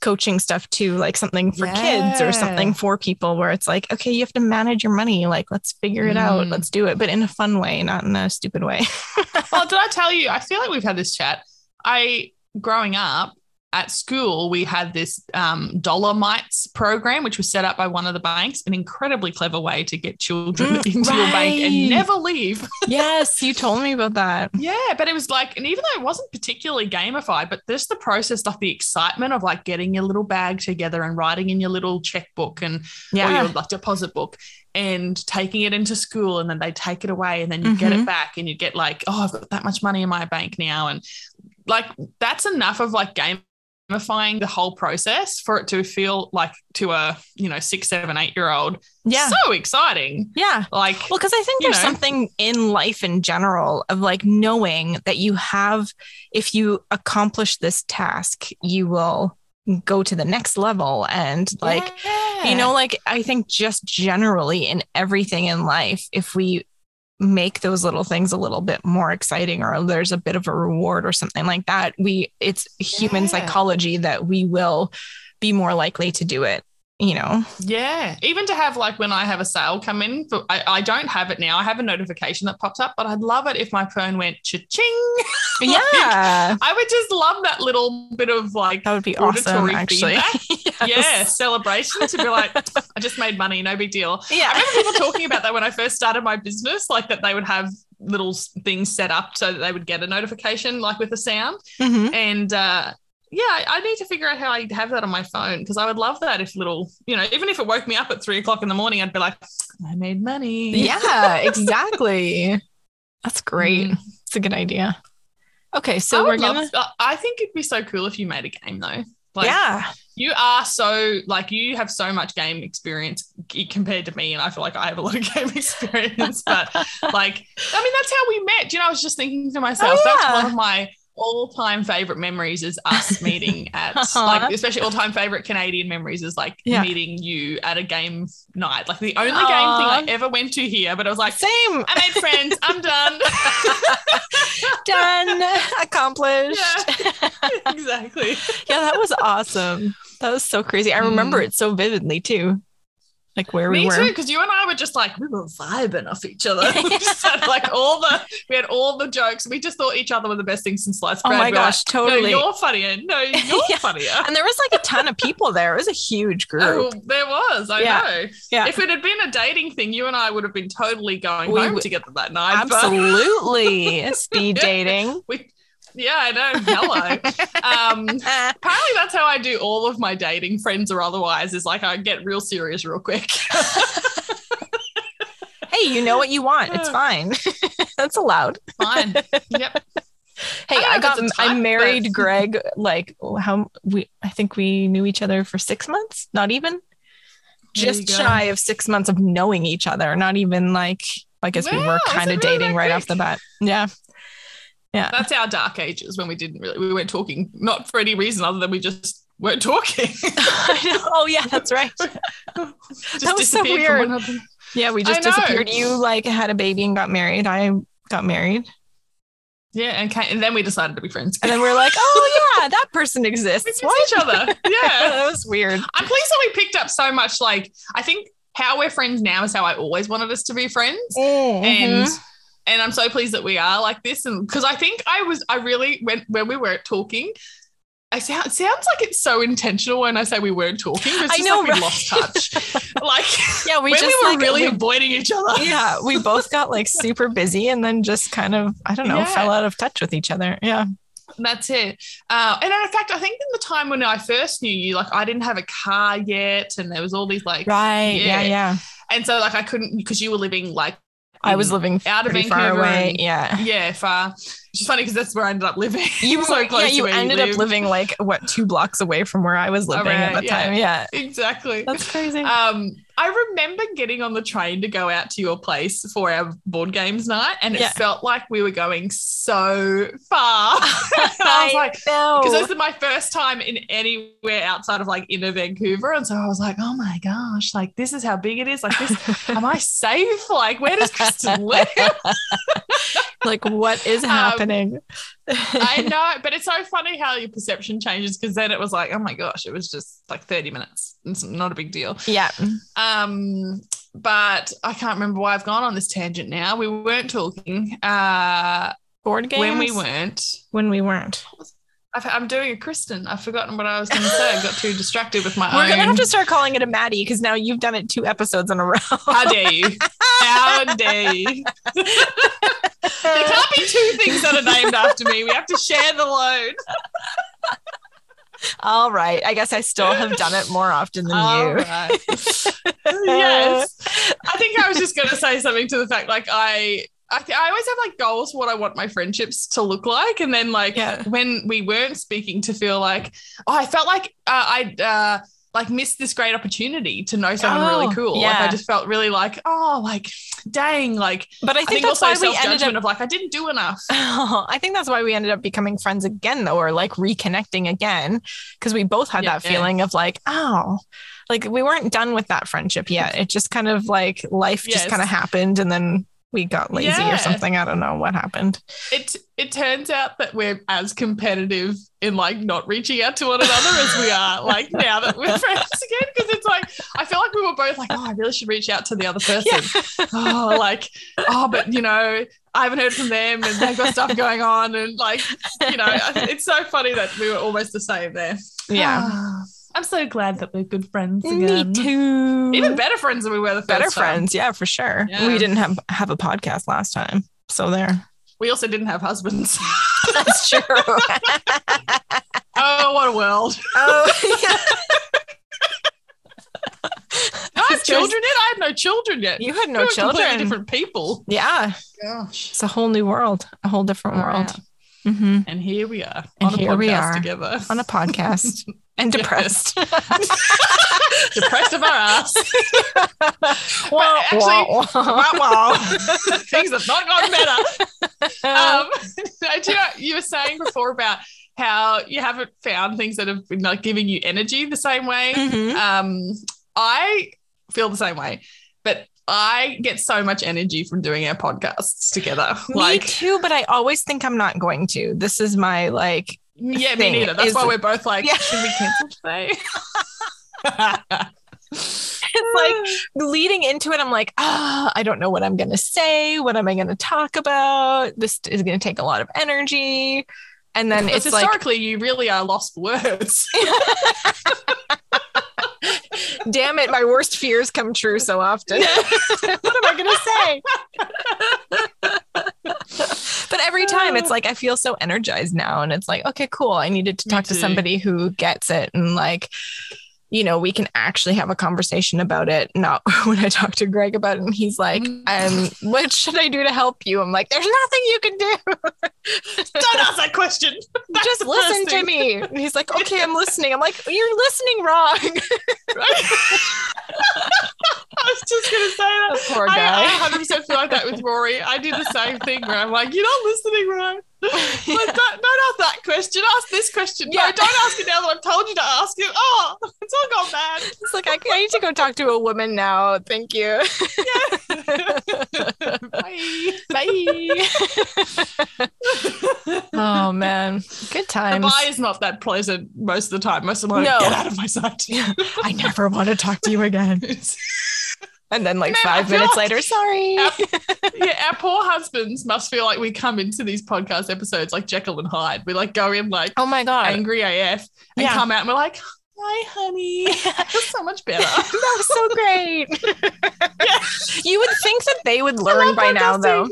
coaching stuff too, like something for kids or something for people where it's like, okay, you have to manage your money. Like, let's figure it out. Mm. Let's do it, but in a fun way, not in a stupid way. well, did I tell you? I feel like we've had this chat. I, growing up at school, we had this um, mites program, which was set up by one of the banks, an incredibly clever way to get children Mm, into your bank and never leave. yes, you told me about that. yeah, but it was like, and even though it wasn't particularly gamified, but just the process, like the excitement of like getting your little bag together and writing in your little checkbook and or your like deposit book and taking it into school and then they take it away and then you get Mhm. it back and you get like oh i've got that much money in my bank now and like that's enough of like gamifying the whole process for it to feel like to a you know six seven eight year old Yeah. so exciting yeah. like Well, because I think there's know. something in life in general of like knowing that you have, if you accomplish this task, you will go to the next level. And like, you know, like I think just generally in everything in life, if we make those little things a little bit more exciting or there's a bit of a reward or something like that, we, it's human Yeah. psychology that we will be more likely to do it, you know? Yeah, even to have like when I have a sale come in, but I, I don't have it now. I have a notification that pops up, but I'd love it if my phone went cha-ching. Like, Yeah. I would just love that little bit of like That would be awesome, actually. feedback. yeah, celebration to be like, I just made money, no big deal. Yeah. I remember people talking about that when I first started my business, like that they would have little things set up so that they would get a notification like with a sound. Mhm. And uh, yeah, I need to figure out how I have that on my phone because I would love that if little, you know, even if it woke me up at three o'clock in the morning, I'd be like, I made money. Yeah, exactly. That's great. Mm. It's a good idea. Okay, so we're gonna love- I think it'd be so cool if you made a game though. Like, yeah. you are so like you have so much game experience compared to me and i feel like i have a lot of game experience but like i mean that's how we met you know i was just thinking to myself Oh, that's one of my all-time favorite memories is us meeting at like especially all-time favorite canadian memories is like Yeah. meeting you at a game night like the only game thing i ever went to here but i was like Same. i made friends i'm done Done. Accomplished. yeah exactly Yeah, that was awesome. That was so crazy. I remember hmm. it so vividly too. Like where we were. Me too, because you and I were just like we were vibing off each other. we just had like all the we had all the jokes. We just thought each other were the best things since sliced Oh my We gosh, like, totally. No, you're funnier. No, you're Yeah. funnier. And there was like a ton of people there. It was a huge oh, group. Oh, there was. I Yeah. know. Yeah. If it had been a dating thing, you and I would have been totally going We home would- together that night. but Absolutely. Speed dating. We, yeah, I know. Hello. um, apparently, that's how I do all of my dating, friends or otherwise. Is like I get real serious real quick. hey, you know what you want. It's fine. That's allowed. Fine. Yep. Hey, I I, got a I type, married but- Greg like how we I think we knew each other for 6 months, not even just shy of 6 months of knowing each other, not even like I guess we were kind of really dating right off the bat. Yeah. Yeah. That's our dark ages when we didn't really we weren't talking, not for any reason other than we just weren't talking. I know. Oh yeah, that's right. That was so weird. Yeah, we just disappeared. You like had a baby and got married. I got married. Yeah, and, and then we decided to be friends. And then we're like, "Oh yeah, that person exists." What? each other. Yeah. that was weird. I'm pleased that we picked up so much. Like, I think how we're friends now is how I always wanted us to be friends. Mm-hmm. And and I'm so pleased that we are like this. And because I think I was, I really when when we weren't talking, I sound it sounds like it's so intentional when I say we weren't talking. It's I know, like we right? lost touch. like yeah, we just we were like, really we- avoiding each other. yeah, we both got like super busy and then just kind of, I don't know, Yeah. fell out of touch with each other. Yeah. That's it. Uh, and in fact, I think in the time when I first knew you, like I didn't have a car yet, and there was all these like, Right. Yeah. Yeah. Yeah. and so like I couldn't because you were living like I was living out of Vancouver away. Yeah. yeah far. Is funny because that's where I ended up living. You were So close yeah, to you where you ended up living like what two blocks away from where I was living at the yeah. time. Yeah. exactly. That's crazy. Um, I remember getting on the train to go out to your place for our board games night, and it felt like we were going so far. I was like, because this is my first time in anywhere outside of like inner Vancouver, and so I was like, oh my gosh, like this is how big it is. Like this, am I safe? Like where does Kristen live? like what is Um, happening? I know, but it's so funny how your perception changes because then it was like, oh my gosh, it was just like 30 minutes. It's not a big deal. yeah. Um, but I can't remember why I've gone on this tangent now. We weren't talking. Uh, Board games when we weren't. when we weren't. I've, I'm doing a Kristen. I've forgotten what I was going to say. I got too distracted with my We're own. gonna have to start calling it a Maddie because now you've done it two episodes in a row. How dare you? How dare you? there can't be two things that are named after me. We have to share the load. All right. I guess I still have done it more often than All you. right. yes. I think I was just going to say something to the fact like I. I, th- I always have like goals for what I want my friendships to look like, and then like Yeah. when we weren't speaking, to feel like oh, I felt like uh, I'd uh, like missed this great opportunity to know someone Oh, really cool. Like I just felt really like oh, like dang, like But I I think, think, that's also why we ended up. of like I didn't do enough. I think that's why we ended up becoming friends again, though, or like reconnecting again, because we both had Yeah, that yeah. feeling of like, oh, like we weren't done with that friendship yet. It just kind of like life just kind of happened, and then we got lazy Yeah. or something. I don't know what happened. It it turns out that we're as competitive in like not reaching out to one another as we are like now that we're friends again. Because it's like I feel like we were both like, oh, I really should reach out to the other person. Oh, like oh, but you know, I haven't heard from them and they've got stuff going on and like you know, it's so funny that we were almost the same there. Yeah. Ah. I'm so glad that we're good friends Me again. too. Even better friends than we were the first better time. friends. Yeah, for sure. Yeah. We didn't have have a podcast last time, so there. We also didn't have husbands. That's true. oh, what a world. oh, yeah. I have children yet? I have no children yet. You had We no were completely children. different people. Yeah, Gosh. it's a whole new world, a whole different Far world. out. hmm And here we are And on a here podcast we are together. On a podcast and depressed. Depressed of our ass. Wah, actually- wah. wow, wow. Things have not gotten better. Um, I do know, you were saying before about how you haven't found things that have been like giving you energy the same way. Mhm. Um, I feel the same way, but I get so much energy from doing our podcasts together. Me like, too, but I always think I'm not going to. This is my like yeah, me neither. That's why we're both like, Yeah. should we cancel today? it's like leading into it, I'm like, ah, I don't know what I'm going to say. What am I going to talk about? This is going to take a lot of energy. And then Because it's like, historically, you really are lost for words. damn it, my worst fears come true so often. what am I going to say? Every time it's ah. like, I feel so energized now. And it's like, okay, cool. I needed to talk to somebody who gets it. And like, you know, we can actually have a conversation about it. Not when I talk to Greg about it, and he's like, Mm. um, what should I do to help you? I'm like, there's nothing you can do. Don't ask that question. That's Just listen to me. And he's like, okay, I'm listening. I'm like, you're listening wrong. I was just gonna say that. Poor guy. I, I 100% feel like that with Rory. I do the same thing where I'm like, you're not listening right. Don't, don't ask that question. Ask this question. Yeah. No, don't ask it now that I've told you to ask it. Oh, it's all gone bad. It's like I, I need to go talk to a woman now. Thank you. Bye. Bye. oh man, good The times. bye is not that pleasant most of the time. Most of the time, No. get out of my sight. I never want to talk to you again. And then like Man, five minutes like later, sorry. our, yeah, our poor husbands must feel like we come into these podcast episodes like Jekyll and Hyde. We like go in like oh my god. angry AF and Yeah. come out and we're like, hi, honey. That's so much better. that was so great. You would think that they would learn by now, though.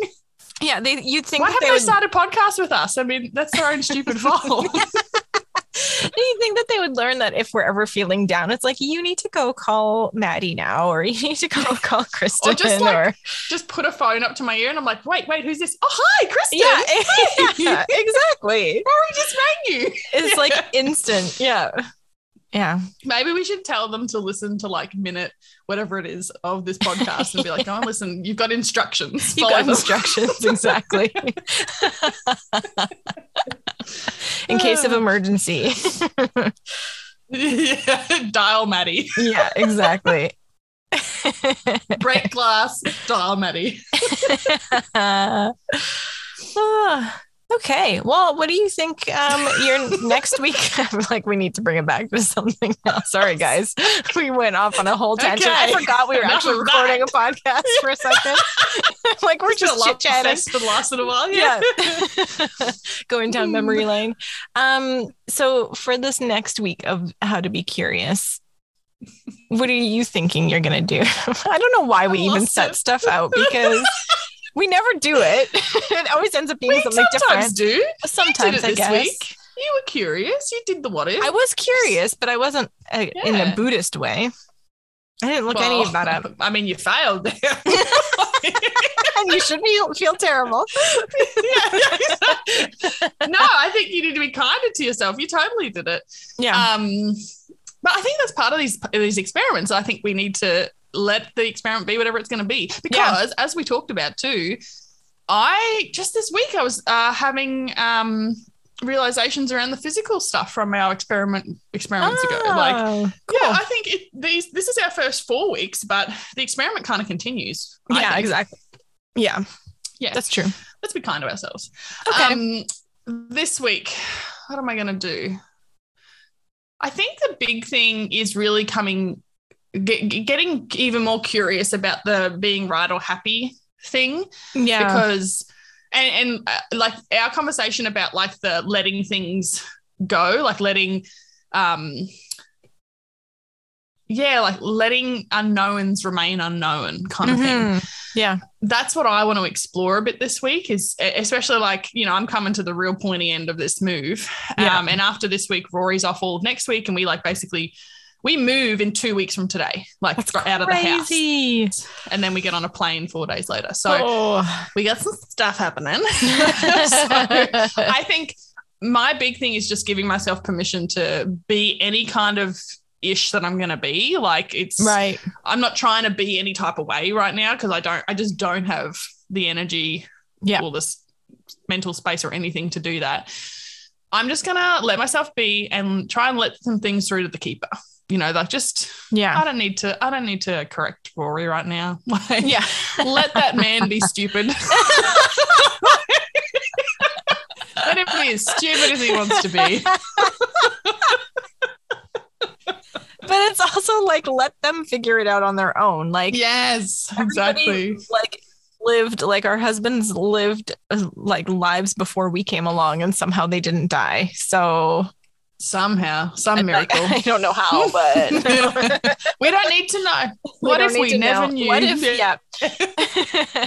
Yeah, they. You'd think Why haven't they they would. started podcast with us? I mean, that's their own stupid fault. You think that they would learn that if we're ever feeling down, it's like you need to go call Maddie now, or you need to go call Kristen, Or just like or Just put a phone up to my ear and I'm like, wait, wait, who's this? Oh, hi, Kristen. yeah, yeah, exactly. Rory just rang you. It's Yeah. like instant. Yeah, yeah. Maybe we should tell them to listen to like minute, whatever it is, of this podcast and be like, no, listen, you've got instructions. You Follow got them." instructions exactly. In case of emergency. yeah, dial Maddie. yeah, exactly. Break glass, dial Maddie. Ah, okay. Well, what do you think um your next week? Like, we need to bring it back to something else. Sorry, guys. We went off on a whole tangent. I forgot we were Enough actually recording a podcast for a second. like we're It's been a just chit chatting. for the last little while. Yeah. Yeah. Going down memory lane. Um, so for this next week of how to be curious, what are you thinking you're gonna do? I don't know why we even set it. stuff out because we never do it. it always ends up being We something sometimes different. Sometimes do. You Sometimes did it I this guess. week. You were curious. You did the what if. I was curious, but I wasn't uh, in a Buddhist way. I didn't look any of that up. I mean, you failed there. and you should feel, feel terrible. no, I think you need to be kinder to yourself. You totally did it. Yeah. Um, but I think that's part of these these experiments. I think we need to let the experiment be whatever it's going to be because, as we talked about too, I just this week I was uh, having um, realizations around the physical stuff from our experiment experiments ago. Like, Oh, cool. yeah, I think it, these this is our first four weeks, but the experiment kind of continues. Yeah, exactly. Yeah, Yeah, that's true. let's be kind to ourselves. Okay. Um, this week, what am I going to do? I think the big thing is really coming, get, getting even more curious about the being right or happy thing yeah. because, and, and uh, like our conversation about like the letting things go, like letting, um, yeah, like letting unknowns remain unknown kind of thing Mhm. Yeah. that's what I want to explore a bit this week is especially like, you know, I'm coming to the real pointy end of this move. Yeah. Um, and after this week, Rory's off all of next week. And we like basically, we move in two weeks from today, like That's out of the house. And then we get on a plane four days later. So oh. we got some stuff happening. so I think my big thing is just giving myself permission to be any kind of ish that I'm going to be. Like it's, right. I'm not trying to be any type of way right now because I don't, I just don't have the energy Yeah. or this mental space or anything to do that. I'm just gonna let myself be and try and let some things through to the keeper. You know, like just Yeah. I don't need to I don't need to correct Rory right now. Like Yeah. let that man be stupid. let him be as stupid as he wants to be. but it's also like let them figure it out on their own. Like Yes, exactly. Like lived like our husbands lived uh, like lives before we came along and somehow they didn't die. So Somehow, some miracle. I don't know how, but we don't need to know. What don't if we never know. knew? What if yeah.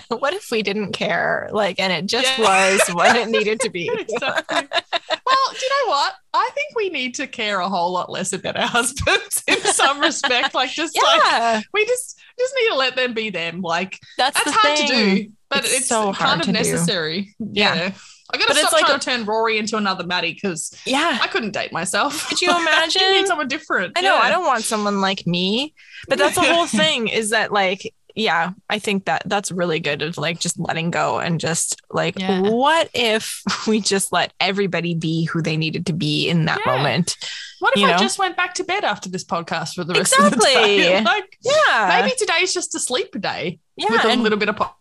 what if we didn't care? Like and it just Yeah. was what it needed to be. Exactly. well, do you know what? I think we need to care a whole lot less about our husbands in some respect. Like just like we just just need to let them be them. Like That's, that's the hard thing. to do, but It's it's, so hard kind of to do. necessary. Yeah. Yeah. I gotta But it's stop like trying to turn Rory into another Maddie because Yeah. I couldn't date myself. Could you imagine? you need someone different. I know. I don't want someone like me. But that's the whole thing is that like yeah, I think that that's really good of like just letting go and just like Yeah. what if we just let everybody be who they needed to be in that Yeah. moment. What if you I know? just went back to bed after this podcast for the rest of the Exactly. day? Like Yeah. maybe today's just a sleep day yeah. with a and- little bit of po-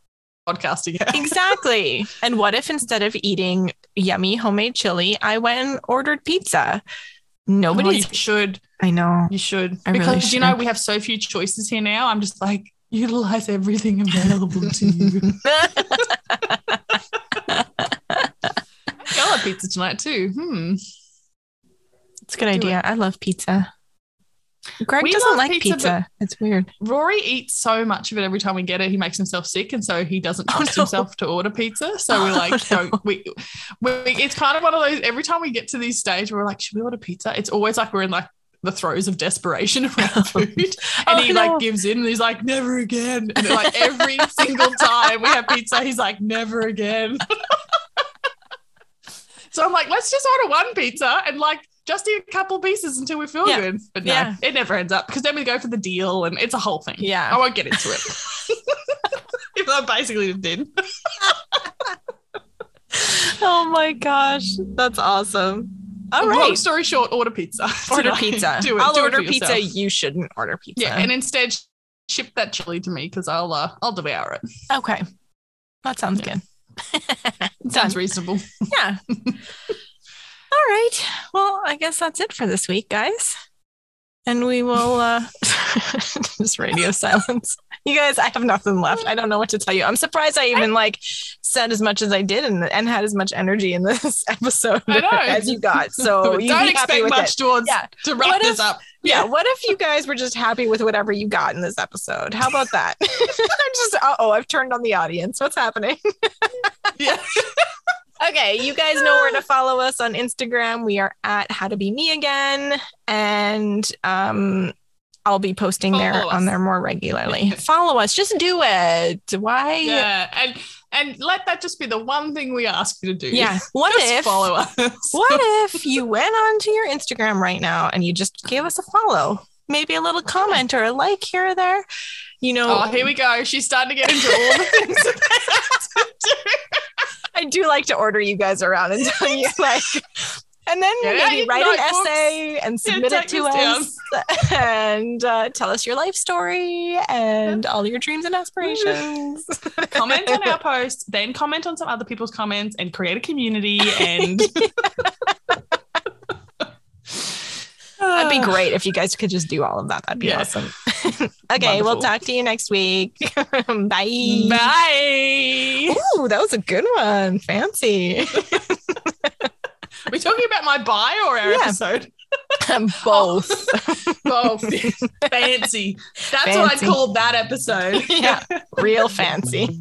podcasting. exactly. And what if instead of eating yummy homemade chili, I went and ordered pizza? Oh, should. I know. You should. I really because you know we have so few choices here now. I'm just like, Utilize everything available to you. I'll have pizza tonight too. Hmm. It's a good Do idea. I love pizza. Greg We doesn't like pizza, pizza. It's weird. Rory eats so much of it every time we get it. He makes himself sick, and so he doesn't Oh, trust no. himself to order pizza. So we're oh, like no. don't. We, we it's kind of one of those. Every time we get to these stage, we're like, should we order pizza? It's always like we're in like the throes of desperation around oh, food, and Oh, he no. like gives in, and he's like, never again. And like every single time we have pizza, he's like, never again. so I'm like, let's just order one pizza and like. Just eat a couple pieces until we feel Yeah. good. But no, Yeah. it never ends up because then we go for the deal and it's a whole thing. Yeah. I won't get into it. Though I basically did. Oh my gosh. That's awesome. All Long story short, order pizza. Order tonight. pizza. Do it. I'll Do order for pizza. yourself. You shouldn't order pizza. Yeah, and instead ship that chili to me because I'll uh, I'll devour it. okay. That sounds Yeah. good. Sounds reasonable. Yeah. All right. Well, I guess that's it for this week, guys. And we will uh just radio silence. You guys, I have nothing left. I don't know what to tell you. I'm surprised I even like said as much as I did and, and had as much energy in this episode as you got. So you don't expect much it. towards Yeah. to wrap What this if- up. Yeah. What if you guys were just happy with whatever you got in this episode? How about that? I'm just, uh oh, I've turned on the audience. What's happening? Yeah. Okay, you guys know where to follow us on Instagram. We are at How to Be Me Again, and um, I'll be posting there us. on there more regularly. follow us, just do it. Why? Yeah. And and let that just be the one thing we ask you to do. Yeah. What Just if? follow us? What if you went onto your Instagram right now and you just gave us a follow? Maybe a little comment or a like here or there. You know, Oh, here we go. She's starting to get into all the things that they have to do. I do like to order you guys around and tell you like, and then Yeah, maybe write an notebooks. essay and submit it to us and uh, tell us your life story and all your dreams and aspirations. comment on our post, then comment on some other people's comments and create a community. And That'd be great if you guys could just do all of that. That'd be Yeah. awesome. okay, we'll talk to you next week. Bye. Bye. Ooh, that was a good one. Fancy. Are we talking about my bio or our Yeah. episode? Both. Both. Fancy. That's what I Fancy. called that episode. yeah, real fancy.